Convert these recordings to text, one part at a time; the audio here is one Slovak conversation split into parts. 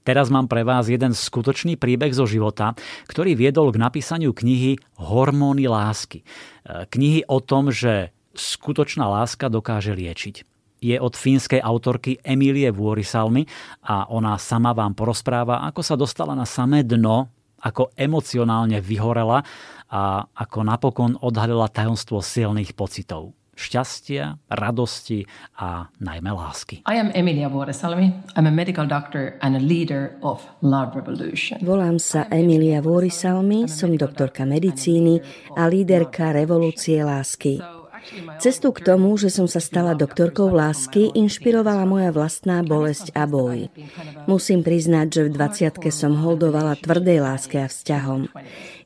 Teraz mám pre vás jeden skutočný príbeh zo života, ktorý viedol k napísaniu knihy Hormóny lásky. E, knihy o tom, že skutočná láska dokáže liečiť. Je od fínskej autorky Emilie Vuorisalmy a ona sama vám porozpráva, ako sa dostala na samé dno, ako emocionálne vyhorela a ako napokon odhalila tajomstvo silných pocitov šťastia, radosti a najmä lásky. I am Emilia Vuorisalmi. I'm a medical doctor and a leader of Love Revolution. Volám sa Emilia Vuorisalmi, som doktorka medicíny a líderka revolúcie lásky. Cestu k tomu, že som sa stala doktorkou lásky, inšpirovala moja vlastná bolesť a boj. Musím priznať, že v 20 som holdovala tvrdej láske a vzťahom.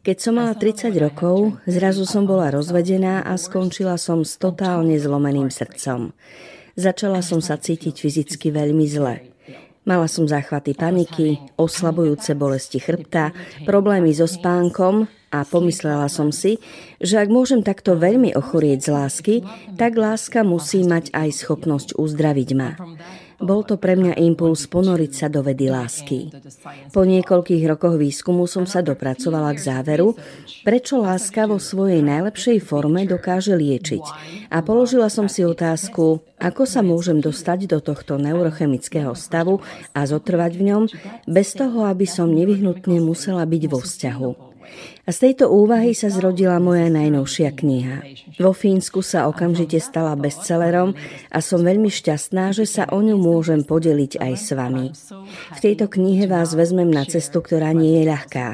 Keď som mala 30 rokov, zrazu som bola rozvedená a skončila som s totálne zlomeným srdcom. Začala som sa cítiť fyzicky veľmi zle. Mala som záchvaty paniky, oslabujúce bolesti chrbta, problémy so spánkom a pomyslela som si, že ak môžem takto veľmi ochorieť z lásky, tak láska musí mať aj schopnosť uzdraviť ma. Bol to pre mňa impuls ponoriť sa do vedy lásky. Po niekoľkých rokoch výskumu som sa dopracovala k záveru, prečo láska vo svojej najlepšej forme dokáže liečiť. A položila som si otázku, ako sa môžem dostať do tohto neurochemického stavu a zotrvať v ňom, bez toho, aby som nevyhnutne musela byť vo vzťahu. A z tejto úvahy sa zrodila moja najnovšia kniha. Vo Fínsku sa okamžite stala bestsellerom a som veľmi šťastná, že sa o ňu môžem podeliť aj s vami. V tejto knihe vás vezmem na cestu, ktorá nie je ľahká.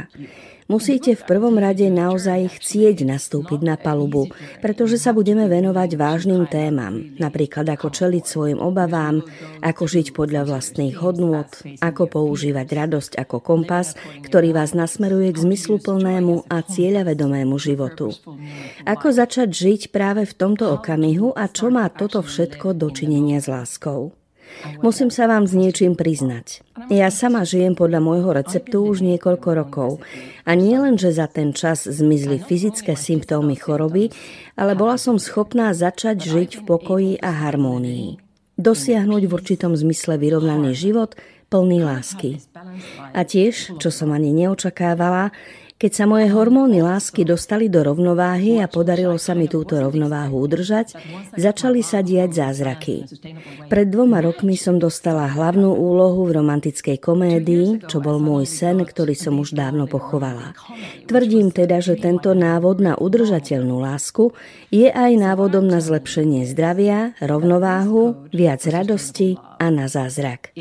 Musíte v prvom rade naozaj chcieť nastúpiť na palubu, pretože sa budeme venovať vážnym témam, napríklad ako čeliť svojim obavám, ako žiť podľa vlastných hodnôt, ako používať radosť ako kompas, ktorý vás nasmeruje k zmysluplnému a cieľavedomému životu. Ako začať žiť práve v tomto okamihu a čo má toto všetko dočinenia s láskou. Musím sa vám s niečím priznať. Ja sama žijem podľa môjho receptu už niekoľko rokov. A nie len, že za ten čas zmizli fyzické symptómy choroby, ale bola som schopná začať žiť v pokoji a harmónii. Dosiahnuť v určitom zmysle vyrovnaný život plný lásky. A tiež, čo som ani neočakávala, keď sa moje hormóny lásky dostali do rovnováhy a podarilo sa mi túto rovnováhu udržať, začali sa diať zázraky. Pred dvoma rokmi som dostala hlavnú úlohu v romantickej komédii, čo bol môj sen, ktorý som už dávno pochovala. Tvrdím teda, že tento návod na udržateľnú lásku je aj návodom na zlepšenie zdravia, rovnováhu, viac radosti a na zázrak.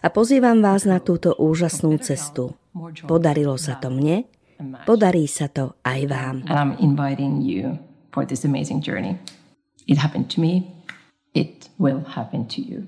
A pozývam vás na túto úžasnú cestu. Podarilo sa to mne, Podarí sa to aj vám. And I'm inviting you for this amazing journey. It happened to me. It will happen to you.